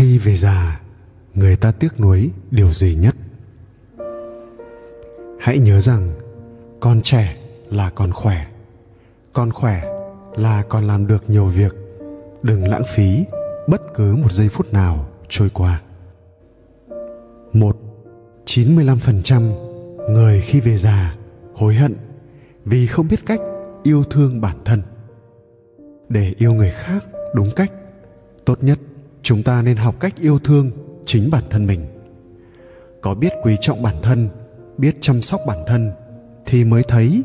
khi về già, người ta tiếc nuối điều gì nhất? Hãy nhớ rằng, con trẻ là còn khỏe. Con khỏe là còn làm được nhiều việc. Đừng lãng phí bất cứ một giây phút nào trôi qua. Một 95% người khi về già hối hận vì không biết cách yêu thương bản thân. Để yêu người khác đúng cách, tốt nhất chúng ta nên học cách yêu thương chính bản thân mình. Có biết quý trọng bản thân, biết chăm sóc bản thân thì mới thấy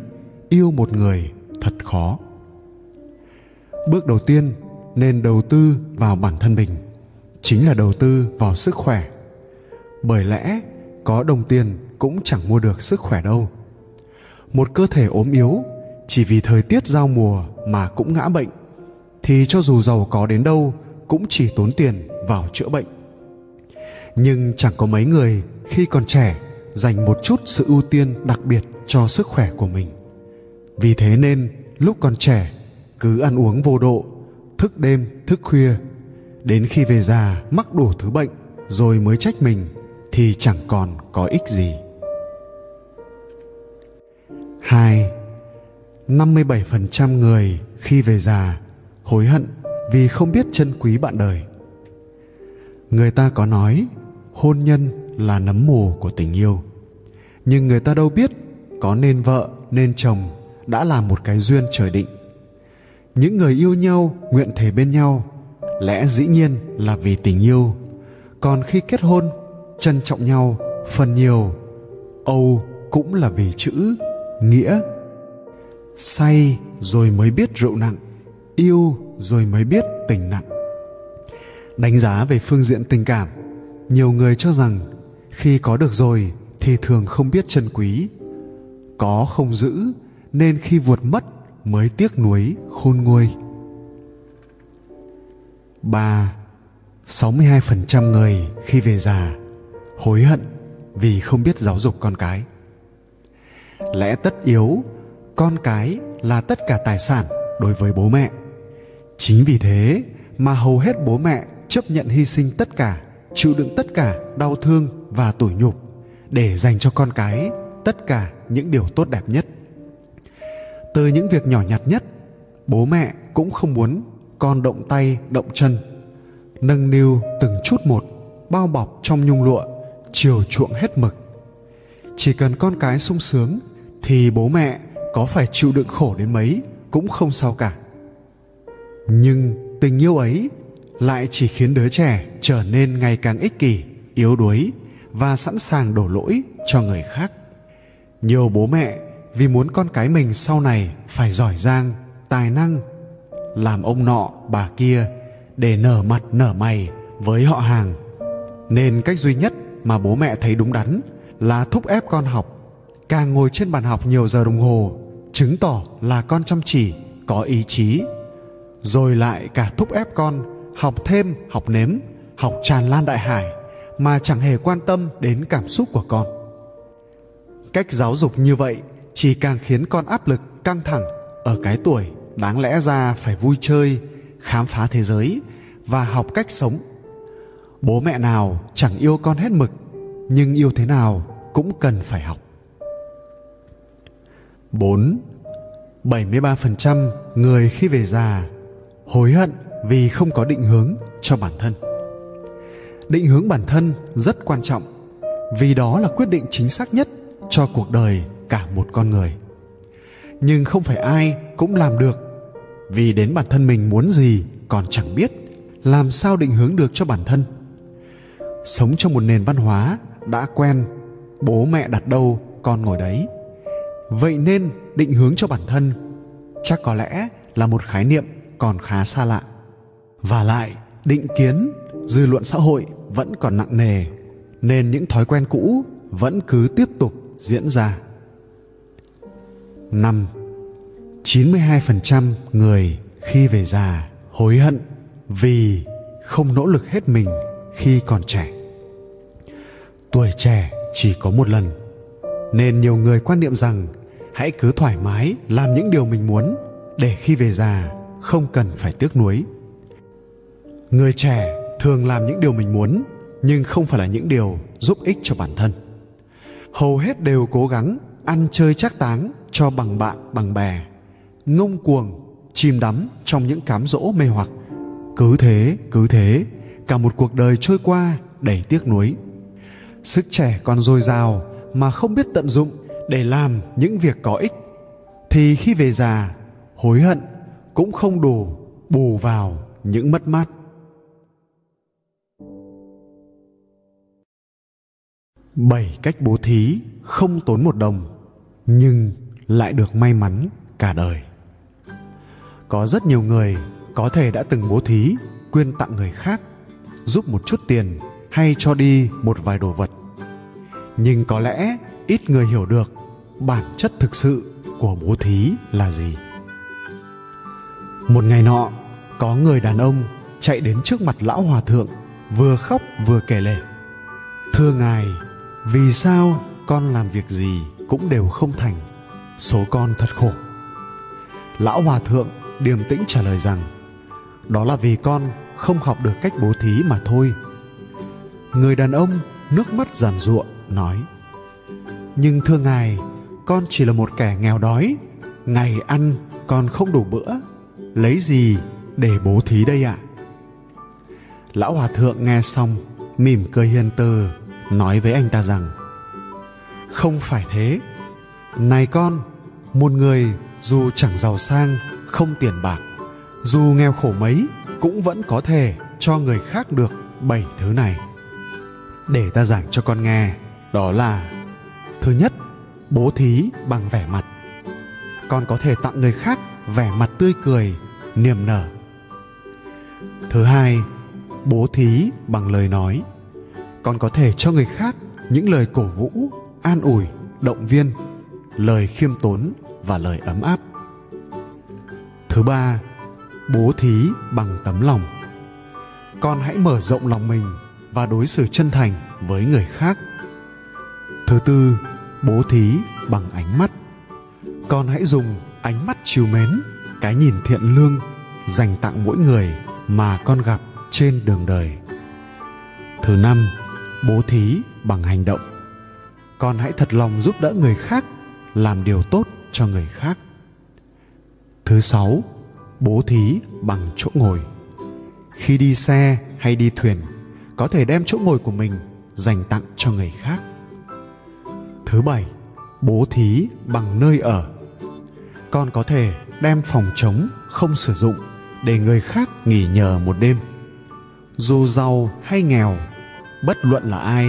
yêu một người thật khó. Bước đầu tiên, nên đầu tư vào bản thân mình, chính là đầu tư vào sức khỏe. Bởi lẽ, có đồng tiền cũng chẳng mua được sức khỏe đâu. Một cơ thể ốm yếu, chỉ vì thời tiết giao mùa mà cũng ngã bệnh, thì cho dù giàu có đến đâu cũng chỉ tốn tiền vào chữa bệnh nhưng chẳng có mấy người khi còn trẻ dành một chút sự ưu tiên đặc biệt cho sức khỏe của mình vì thế nên, lúc còn trẻ, cứ ăn uống vô độ, thức đêm, thức khuya, đến khi về già mắc đủ thứ bệnh rồi mới trách mình thì chẳng còn có ích gì. 2. 57% người khi về già hối hận vì không biết trân quý bạn đời. Người ta có nói, hôn nhân là nấm mồ của tình yêu. Nhưng người ta đâu biết có nên vợ, nên chồng đã là một cái duyên trời định. Những người yêu nhau, nguyện thề bên nhau, lẽ dĩ nhiên là vì tình yêu còn khi kết hôn, trân trọng nhau phần nhiều, âu cũng là vì chữ, nghĩa say rồi mới biết rượu nặng, yêu rồi mới biết tình nặng đánh giá về phương diện tình cảm nhiều người cho rằng khi có được rồi thì thường không biết trân quý có không giữ nên khi vuột mất mới tiếc nuối khôn nguôi 3. 62% người khi về già hối hận vì không biết giáo dục con cái. Lẽ tất yếu, con cái là tất cả tài sản đối với bố mẹ. Chính vì thế mà hầu hết bố mẹ chấp nhận hy sinh tất cả, chịu đựng tất cả đau thương và tủi nhục để dành cho con cái tất cả những điều tốt đẹp nhất. Từ những việc nhỏ nhặt nhất, bố mẹ cũng không muốn con động tay động chân nâng niu từng chút một bao bọc trong nhung lụa chiều chuộng hết mực chỉ cần con cái sung sướng thì bố mẹ có phải chịu đựng khổ đến mấy cũng không sao cả nhưng tình yêu ấy lại chỉ khiến đứa trẻ trở nên ngày càng ích kỷ, yếu đuối và sẵn sàng đổ lỗi cho người khác. Nhiều bố mẹ vì muốn con cái mình sau này phải giỏi giang, tài năng, làm ông nọ, bà kia để nở mặt, nở mày với họ hàng. Nên cách duy nhất mà bố mẹ thấy đúng đắn là thúc ép con học. Càng ngồi trên bàn học nhiều giờ đồng hồ, chứng tỏ là con chăm chỉ, có ý chí rồi lại cả thúc ép con học thêm, học nếm, học tràn lan đại hải mà chẳng hề quan tâm đến cảm xúc của con cách giáo dục như vậy chỉ càng khiến con áp lực căng thẳng ở cái tuổi đáng lẽ ra phải vui chơi, khám phá thế giới và học cách sống bố mẹ nào chẳng yêu con hết mực, nhưng yêu thế nào cũng cần phải học 4. 73% người khi về già hối hận vì không có định hướng cho bản thân. Định hướng bản thân rất quan trọng, vì đó là quyết định chính xác nhất cho cuộc đời cả một con người. Nhưng không phải ai cũng làm được, vì đến bản thân mình muốn gì còn chẳng biết, làm sao định hướng được cho bản thân sống trong một nền văn hóa đã quen, bố mẹ đặt đâu con ngồi đấy vậy nên định hướng cho bản thân chắc có lẽ là một khái niệm còn khá xa lạ và lại, định kiến, dư luận xã hội vẫn còn nặng nề, nên những thói quen cũ vẫn cứ tiếp tục diễn ra. 5. 92% người khi về già hối hận vì không nỗ lực hết mình khi còn trẻ tuổi trẻ chỉ có một lần, nên nhiều người quan niệm rằng hãy cứ thoải mái làm những điều mình muốn để khi về già không cần phải tiếc nuối. Người trẻ thường làm những điều mình muốn, nhưng không phải là những điều giúp ích cho bản thân. Hầu hết đều cố gắng ăn chơi chắc táng cho bằng bạn, bằng bè, ngông cuồng, chìm đắm trong những cám dỗ mê hoặc. Cứ thế cứ thế, cả một cuộc đời trôi qua đầy tiếc nuối. Sức trẻ còn dồi dào mà không biết tận dụng để làm những việc có ích, thì khi về già, hối hận cũng không đủ bù vào những mất mát. Bảy cách bố thí không tốn một đồng, nhưng lại được may mắn cả đời. Có rất nhiều người có thể đã từng bố thí, quyên tặng người khác, giúp một chút tiền hay cho đi một vài đồ vật. Nhưng có lẽ ít người hiểu được bản chất thực sự của bố thí là gì một ngày nọ, có người đàn ông chạy đến trước mặt lão hòa thượng, vừa khóc vừa kể lể. Thưa ngài, vì sao con làm việc gì cũng đều không thành, số con thật khổ? Lão hòa thượng điềm tĩnh trả lời rằng, đó là vì con không học được cách bố thí mà thôi. Người đàn ông nước mắt giàn ruộng nói, nhưng thưa ngài, con chỉ là một kẻ nghèo đói, ngày ăn còn không đủ bữa lấy gì để bố thí đây ạ? Lão hòa thượng nghe xong, mỉm cười hiền từ, nói với anh ta rằng, không phải thế. Này con, một người dù chẳng giàu sang, không tiền bạc, dù nghèo khổ mấy, cũng vẫn có thể cho người khác được bảy thứ này. Để ta giảng cho con nghe, đó là, thứ nhất, bố thí bằng vẻ mặt. Con có thể tặng người khác vẻ mặt tươi cười niềm nở. Thứ hai, bố thí bằng lời nói. Con có thể cho người khác những lời cổ vũ, an ủi, động viên, lời khiêm tốn và lời ấm áp. Thứ ba, bố thí bằng tấm lòng. Con hãy mở rộng lòng mình và đối xử chân thành với người khác. Thứ tư, bố thí bằng ánh mắt. Con hãy dùng ánh mắt chiều mến cái nhìn thiện lương dành tặng mỗi người mà con gặp trên đường đời. Thứ năm, bố thí bằng hành động. Con hãy thật lòng giúp đỡ người khác, làm điều tốt cho người khác. Thứ sáu, bố thí bằng chỗ ngồi. Khi đi xe hay đi thuyền, có thể đem chỗ ngồi của mình dành tặng cho người khác. Thứ bảy, bố thí bằng nơi ở. Con có thể đem phòng trống không sử dụng để người khác nghỉ nhờ một đêm. Dù giàu hay nghèo, bất luận là ai,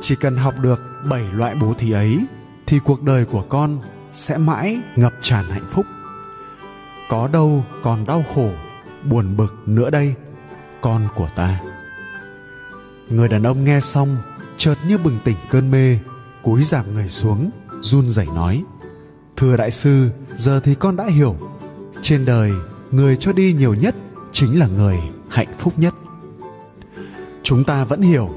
chỉ cần học được bảy loại bố thí ấy, thì cuộc đời của con sẽ mãi ngập tràn hạnh phúc. Có đâu còn đau khổ, buồn bực nữa đây, con của ta. Người đàn ông nghe xong, chợt như bừng tỉnh cơn mê, cúi giảm người xuống, run rẩy nói thưa đại sư, giờ thì con đã hiểu. Trên đời, người cho đi nhiều nhất chính là người hạnh phúc nhất. Chúng ta vẫn hiểu,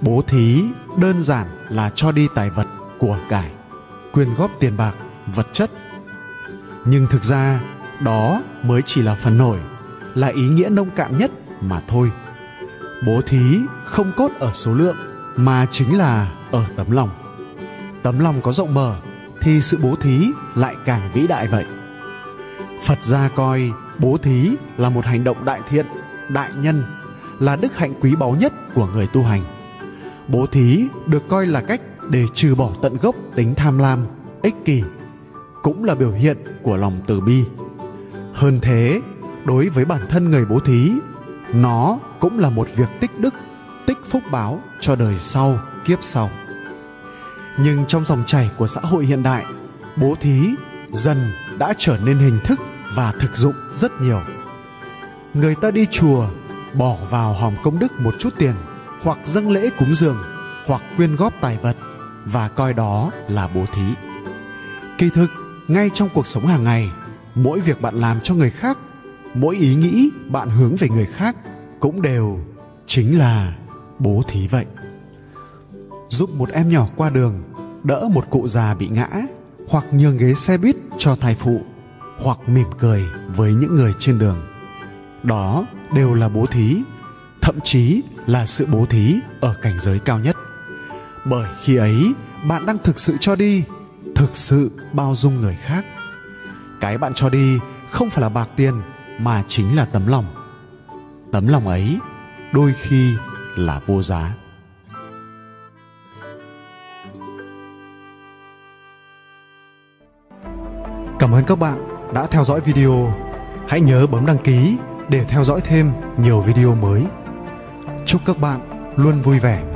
bố thí đơn giản là cho đi tài vật của cải, quyên góp tiền bạc, vật chất. Nhưng thực ra, đó mới chỉ là phần nổi, là ý nghĩa nông cạn nhất mà thôi. Bố thí không cốt ở số lượng mà chính là ở tấm lòng. Tấm lòng có rộng mở thì sự bố thí lại càng vĩ đại vậy. Phật gia coi bố thí là một hành động đại thiện, đại nhân, là đức hạnh quý báu nhất của người tu hành. Bố thí được coi là cách để trừ bỏ tận gốc tính tham lam, ích kỷ, cũng là biểu hiện của lòng từ bi. Hơn thế, đối với bản thân người bố thí, nó cũng là một việc tích đức, tích phúc báo cho đời sau, kiếp sau nhưng trong dòng chảy của xã hội hiện đại, bố thí dần đã trở nên hình thức và thực dụng rất nhiều. Người ta đi chùa, bỏ vào hòm công đức một chút tiền, hoặc dâng lễ cúng dường, hoặc quyên góp tài vật, và coi đó là bố thí. Kỳ thực, ngay trong cuộc sống hàng ngày, mỗi việc bạn làm cho người khác, mỗi ý nghĩ bạn hướng về người khác cũng đều chính là bố thí vậy giúp một em nhỏ qua đường, đỡ một cụ già bị ngã, hoặc nhường ghế xe buýt cho thai phụ, hoặc mỉm cười với những người trên đường. Đó đều là bố thí, thậm chí là sự bố thí ở cảnh giới cao nhất. Bởi khi ấy, bạn đang thực sự cho đi, thực sự bao dung người khác. Cái bạn cho đi không phải là bạc tiền, mà chính là tấm lòng. Tấm lòng ấy đôi khi là vô giá. Cảm ơn các bạn đã theo dõi video. Hãy nhớ bấm đăng ký để theo dõi thêm nhiều video mới. Chúc các bạn luôn vui vẻ.